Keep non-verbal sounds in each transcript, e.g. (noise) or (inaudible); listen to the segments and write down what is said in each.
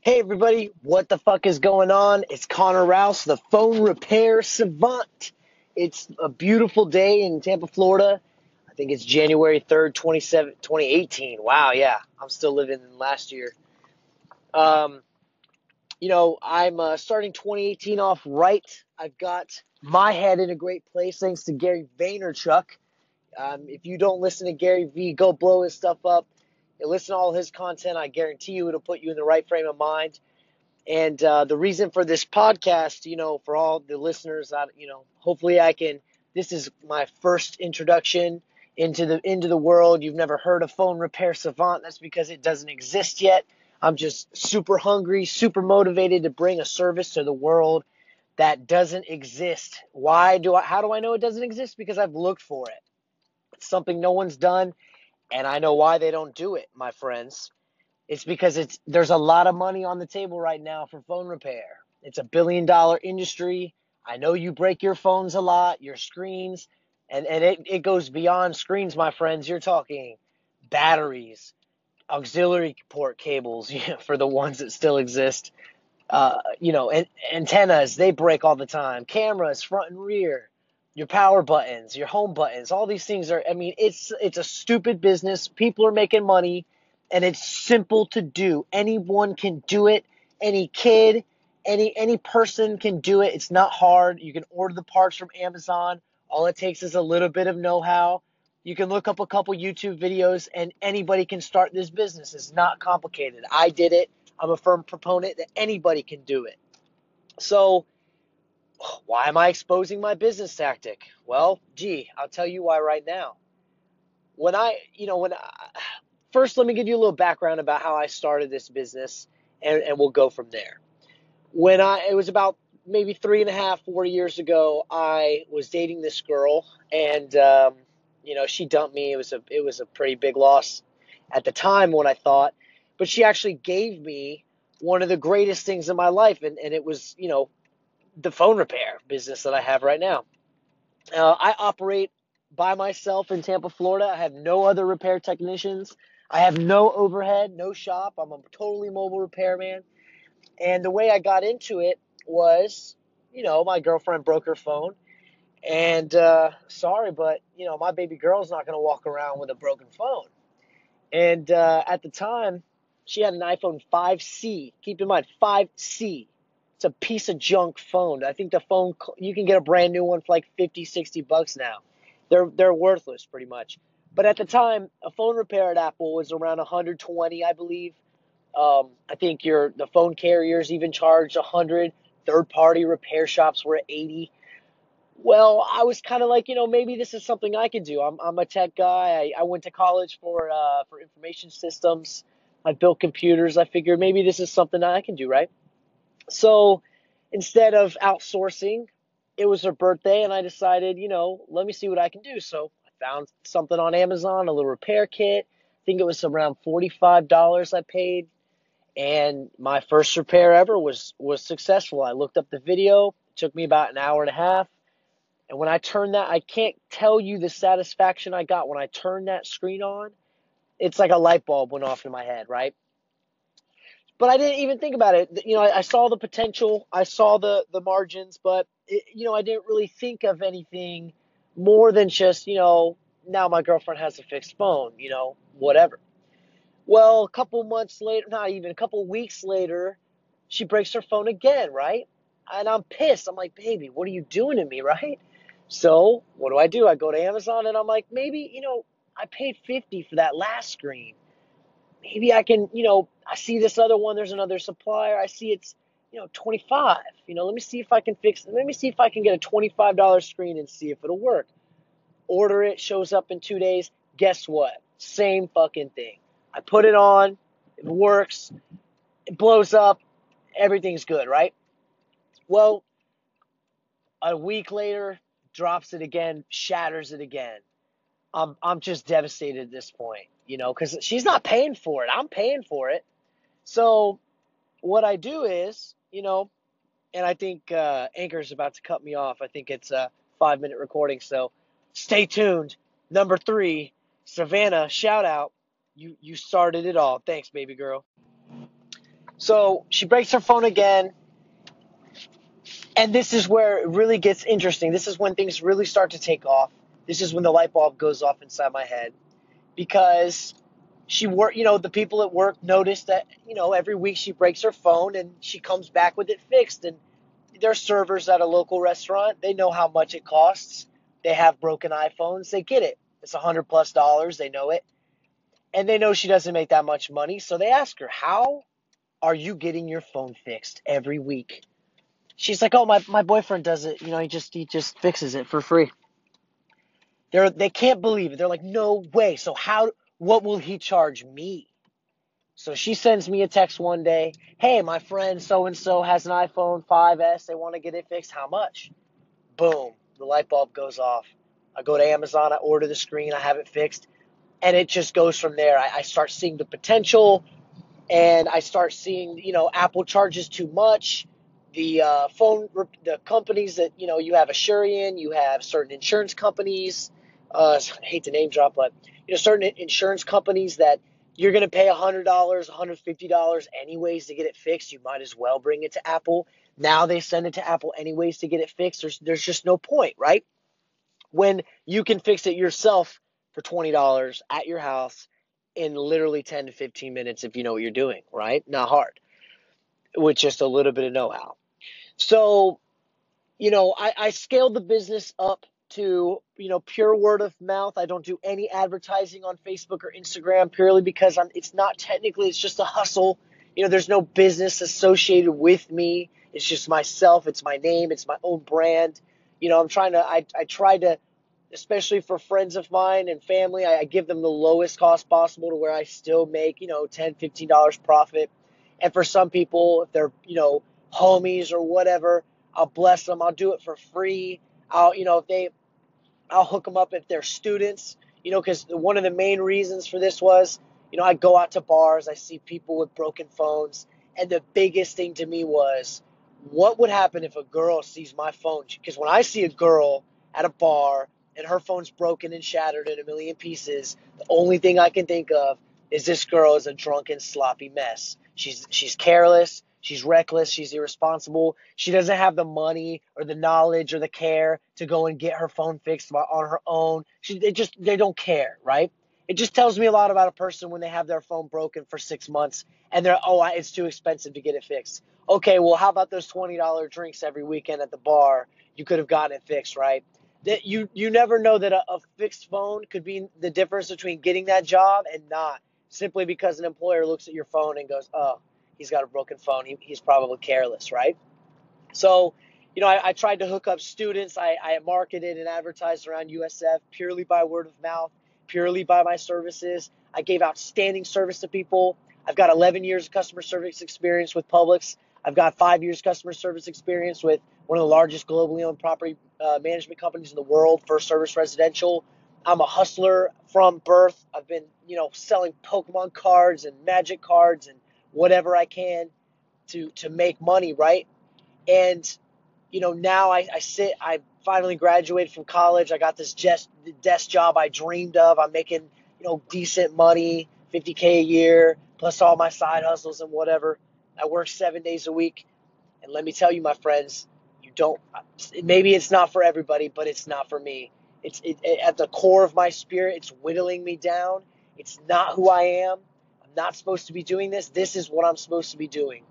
Hey everybody, what the fuck is going on? It's Connor Rouse, the phone repair savant. It's a beautiful day in Tampa, Florida. I think it's January 3rd, 2018. Wow, yeah, I'm still living in last year. Um, you know, I'm uh, starting 2018 off right. I've got my head in a great place thanks to Gary Vaynerchuk. Um, if you don't listen to Gary V, go blow his stuff up. Listen to all his content. I guarantee you it'll put you in the right frame of mind. And uh, the reason for this podcast, you know, for all the listeners, that you know, hopefully I can. This is my first introduction into the into the world. You've never heard of phone repair savant. That's because it doesn't exist yet. I'm just super hungry, super motivated to bring a service to the world that doesn't exist. Why do I? How do I know it doesn't exist? Because I've looked for it. It's something no one's done, and I know why they don't do it, my friends. It's because it's there's a lot of money on the table right now for phone repair. It's a billion dollar industry. I know you break your phones a lot, your screens, and, and it, it goes beyond screens, my friends. You're talking batteries, auxiliary port cables (laughs) for the ones that still exist. Uh, you know, and antennas, they break all the time. Cameras, front and rear, your power buttons, your home buttons, all these things are I mean, it's it's a stupid business. People are making money and it's simple to do. Anyone can do it. Any kid, any any person can do it. It's not hard. You can order the parts from Amazon. All it takes is a little bit of know-how. You can look up a couple YouTube videos and anybody can start this business. It's not complicated. I did it. I'm a firm proponent that anybody can do it. So, why am I exposing my business tactic? Well, gee, I'll tell you why right now. When I, you know, when I, first, let me give you a little background about how I started this business, and, and we'll go from there. When I, it was about maybe three and a half, four years ago, I was dating this girl, and um, you know, she dumped me. It was a, it was a pretty big loss at the time when I thought, but she actually gave me one of the greatest things in my life, and, and it was, you know, the phone repair business that I have right now. Uh, I operate by myself in Tampa, Florida. I have no other repair technicians. I have no overhead, no shop. I'm a totally mobile repairman. And the way I got into it was, you know, my girlfriend broke her phone. And uh, sorry, but, you know, my baby girl's not going to walk around with a broken phone. And uh, at the time, she had an iPhone 5C. Keep in mind, 5C. It's a piece of junk phone. I think the phone, you can get a brand new one for like 50, 60 bucks now. They're, they're worthless pretty much. But at the time, a phone repair at Apple was around 120, I believe. Um, I think your the phone carriers even charged 100. Third party repair shops were 80. Well, I was kind of like, you know, maybe this is something I could do. I'm, I'm a tech guy. I, I went to college for uh, for information systems. I built computers. I figured maybe this is something I can do, right? So instead of outsourcing, it was her birthday, and I decided, you know, let me see what I can do. So I found something on Amazon, a little repair kit. I think it was around $45 I paid. And my first repair ever was was successful. I looked up the video. It took me about an hour and a half. And when I turned that, I can't tell you the satisfaction I got when I turned that screen on. It's like a light bulb went off in my head, right? But I didn't even think about it. You know, I, I saw the potential, I saw the the margins, but it, you know, I didn't really think of anything more than just, you know, now my girlfriend has a fixed phone, you know, whatever. Well, a couple months later, not even a couple weeks later, she breaks her phone again, right? And I'm pissed. I'm like, baby, what are you doing to me, (laughs) right? So what do I do? I go to Amazon and I'm like, maybe, you know, I paid 50 for that last screen. Maybe I can, you know, I see this other one, there's another supplier. I see it's, you know, 25. You know, let me see if I can fix it. Let me see if I can get a $25 screen and see if it'll work. Order it, shows up in two days. Guess what? Same fucking thing. I put it on, it works, it blows up, everything's good, right? Well, a week later, drops it again, shatters it again. I'm I'm just devastated at this point, you know, because she's not paying for it. I'm paying for it. So what I do is, you know, and I think uh, Anchor's is about to cut me off. I think it's a five minute recording, so stay tuned. Number three, Savannah, shout out. You you started it all. Thanks, baby girl. So she breaks her phone again. And this is where it really gets interesting. This is when things really start to take off. This is when the light bulb goes off inside my head. Because she work you know the people at work notice that you know every week she breaks her phone and she comes back with it fixed. And they're servers at a local restaurant they know how much it costs. They have broken iphones. They get it. It's a hundred plus dollars. They know it. And they know she doesn't make that much money. So they ask her how are you getting your phone fixed every week? She's like oh my, my boyfriend does it. You know he just he just fixes it for free they're they can't believe it they're like no way so how what will he charge me? So she sends me a text one day, hey, my friend so and so has an iPhone 5S. They want to get it fixed. How much? Boom, the light bulb goes off. I go to Amazon, I order the screen, I have it fixed, and it just goes from there. I, I start seeing the potential, and I start seeing, you know, Apple charges too much. The uh, phone, the companies that, you know, you have Asurion, you have certain insurance companies. Uh, hate to name drop, but you know, certain insurance companies that you're going to pay $100, $150 anyways to get it fixed. You might as well bring it to Apple. Now they send it to Apple anyways to get it fixed. There's, there's just no point, right? When you can fix it yourself for $20 at your house in literally 10 to 15 minutes if you know what you're doing, right? Not hard, with just a little bit of know how. So, you know, I, I scaled the business up to you know pure word of mouth. I don't do any advertising on Facebook or Instagram purely because I'm. It's not technically. It's just a hustle. You know, there's no business associated with me. It's just myself. It's my name. It's my own brand. You know, I'm trying to. I I try to, especially for friends of mine and family. I, I give them the lowest cost possible to where I still make you know 10 15 dollars profit. And for some people, if they're you know homies or whatever, I'll bless them. I'll do it for free. I'll, you know, if they I'll hook them up if they're students, you know, because one of the main reasons for this was, you know, I go out to bars, I see people with broken phones, and the biggest thing to me was, what would happen if a girl sees my phone? Because when I see a girl at a bar and her phone's broken and shattered in a million pieces, the only thing I can think of is this girl is a drunken, sloppy mess. She's she's careless. She's reckless. She's irresponsible. She doesn't have the money or the knowledge or the care to go and get her phone fixed on her own. She, they just they don't care, right? It just tells me a lot about a person when they have their phone broken for six months and they're oh it's too expensive to get it fixed. Okay, well how about those twenty dollar drinks every weekend at the bar? You could have gotten it fixed, right? That you you never know that a, a fixed phone could be the difference between getting that job and not simply because an employer looks at your phone and goes, oh he's got a broken phone. He, he's probably careless, right? So, you know, I, I tried to hook up students. I, I marketed and advertised around USF purely by word of mouth, purely by my services. I gave outstanding service to people. I've got 11 years of customer service experience with Publix. I've got five years customer service experience with one of the largest globally owned property uh, management companies in the world, First Service Residential. I'm a hustler from birth. I've been, you know, selling Pokemon cards and Magic cards and whatever I can to to make money, right? And you know, now I, I sit, I finally graduated from college. I got this just desk job I dreamed of. I'm making, you know, decent money, 50k a year, plus all my side hustles and whatever. I work seven days a week, and let me tell you, my friends, you don't. Maybe it's not for everybody, but it's not for me. It's it, it, at the core of my spirit. It's whittling me down. It's not who I am not supposed to be doing this. This is what I'm supposed to be doing.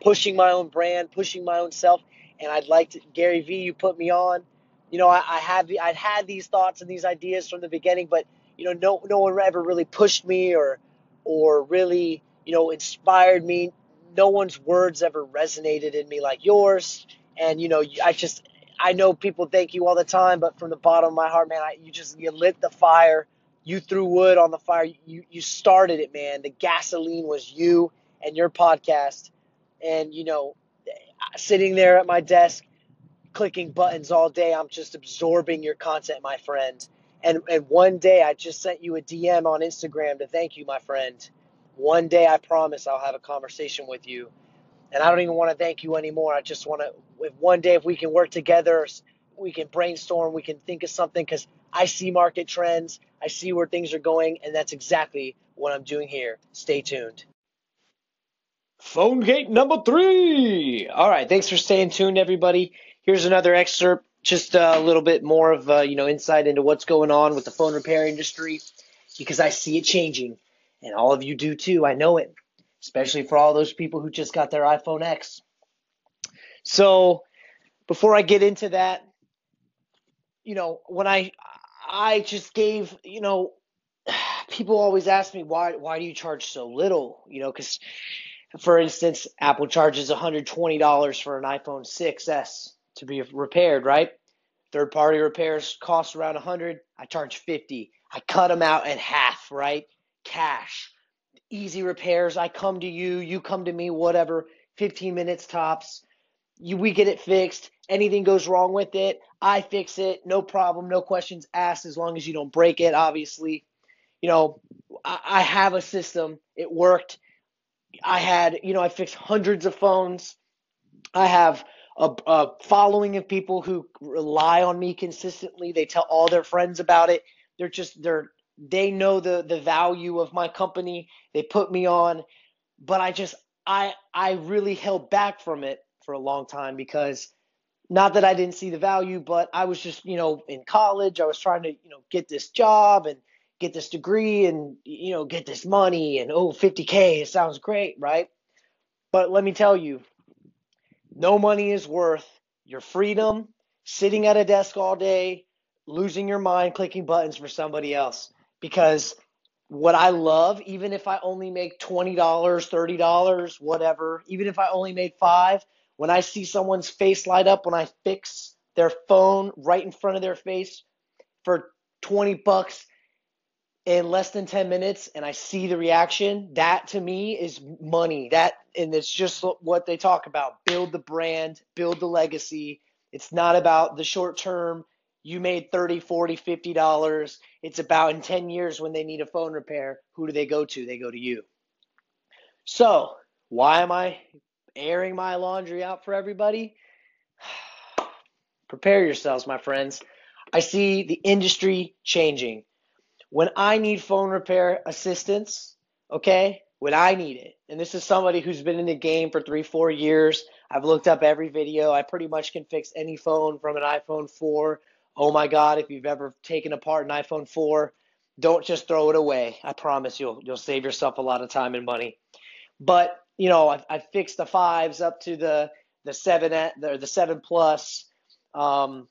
Pushing my own brand, pushing my own self. And I'd like to, Gary Vee, you put me on. You know, I, I had the, I'd had these thoughts and these ideas from the beginning, but you know, no, no one ever really pushed me or, or really, you know, inspired me. No one's words ever resonated in me like yours. And you know, I just, I know people thank you all the time, but from the bottom of my heart, man, I, you just, you lit the fire you threw wood on the fire. You you started it, man. The gasoline was you and your podcast. And you know, sitting there at my desk clicking buttons all day, I'm just absorbing your content, my friend. And and one day I just sent you a DM on Instagram to thank you, my friend. One day I promise I'll have a conversation with you. And I don't even want to thank you anymore. I just want to if one day if we can work together, we can brainstorm, we can think of something cuz I see market trends. I see where things are going, and that's exactly what I'm doing here. Stay tuned. Phone gate number three. All right, thanks for staying tuned, everybody. Here's another excerpt, just a little bit more of uh, you know insight into what's going on with the phone repair industry, because I see it changing, and all of you do too. I know it, especially for all those people who just got their iPhone X. So, before I get into that, you know, when I I just gave, you know, (sighs) people always ask me why why do you charge so little? You know, because for instance, Apple charges $120 for an iPhone 6s to be repaired, right? Third party repairs cost around 100. I charge 50. I cut them out in half, right? Cash. Easy repairs. I come to you, you come to me, whatever. 15 minutes tops. You, we get it fixed. Anything goes wrong with it, I fix it. No problem. No questions asked as long as you don't break it, obviously. You know, I, I have a system. It worked I had, you know, I fixed hundreds of phones. I have a, a, following of people who rely on me consistently. They tell all their friends about it. They're just they're they know the the value of my company. They put me on, but I just I I really held back from it for a long time because not that I didn't see the value, but I was just, you know, in college, I was trying to, you know, get this job and get this degree and you know get this money and oh 50k it sounds great right? But let me tell you no money is worth your freedom sitting at a desk all day losing your mind clicking buttons for somebody else. Because what I love even if I only make $20 $30 whatever even if I only made 5 when I see someone's face light up when I fix their phone right in front of their face for 20 bucks in less than 10 minutes and I see the reaction, that to me is money. That and it's just what they talk about. Build the brand, build the legacy. It's not about the short term you made 30, 40, 50 dollars. It's about in 10 years when they need a phone repair, who do they go to? They go to you. So, why am I airing my laundry out for everybody? (sighs) Prepare yourselves, my friends. I see the industry changing when I need phone repair assistance, okay, when I need it, and this is somebody who's been in the game for three, four years, I've looked up every video. I pretty much can fix any phone from an iPhone 4. Oh my God, if you've ever taken apart an iPhone 4, don't just throw it away. I promise you'll you'll save yourself a lot of time and money. But you know, I've, I've fixed the fives up to the the seven at the the seven plus. Um,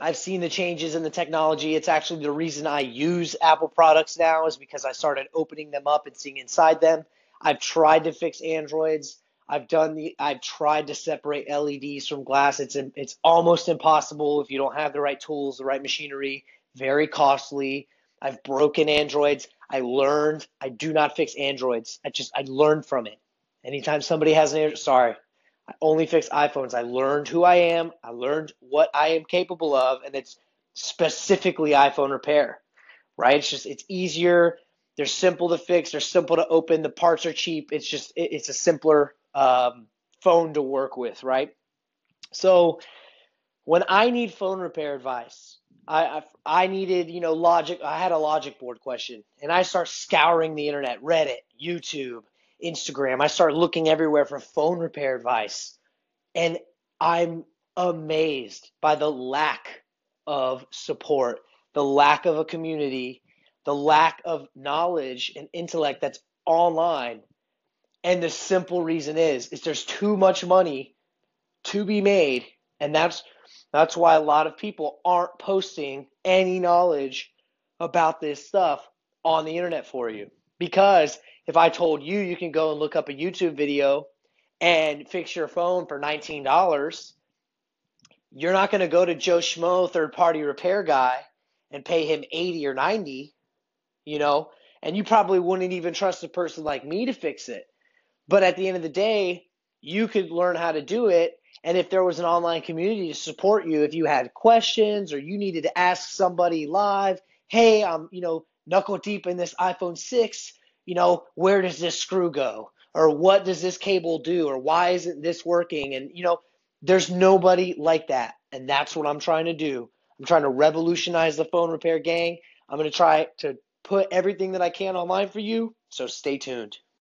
I've seen the changes in the technology. It's actually the reason I use Apple products now is because I started opening them up and seeing inside them. I've tried to fix Androids. I've done the I've tried to separate LEDs from glass. It's it's almost impossible if you don't have the right tools, the right machinery, very costly. I've broken Androids. I learned I do not fix Androids. I just I learned from it. Anytime somebody has an sorry, I only fix iPhones. I learned who I am. I learned what I am capable of, and it's specifically iPhone repair, right? It's just it's easier. They're simple to fix. They're simple to open. The parts are cheap. It's just it, it's a simpler um, phone to work with, right? So when I need phone repair advice, I, I, I needed you know logic. I had a logic board question, and I start scouring the internet, Reddit, YouTube, Instagram. I start looking everywhere for phone repair advice. And I'm amazed by the lack of support, the lack of a community, the lack of knowledge and intellect that's online. And the simple reason is is there's too much money to be made and that's that's why a lot of people aren't posting any knowledge about this stuff on the internet for you because if I told you you can go and look up a YouTube video and fix your phone for $19, you're not going to go to Joe Schmo third party repair guy and pay him 80 or 90, you know, and you probably wouldn't even trust a person like me to fix it. But at the end of the day, you could learn how to do it. And if there was an online community to support you, if you had questions or you needed to ask somebody live, hey, I'm, you know, knuckle deep in this iPhone 6, you know, where does this screw go? Or what does this cable do? Or why isn't this working? And, you know, there's nobody like that. And that's what I'm trying to do. I'm trying to revolutionize the phone repair gang. I'm going to try to put everything that I can online for you. So stay tuned.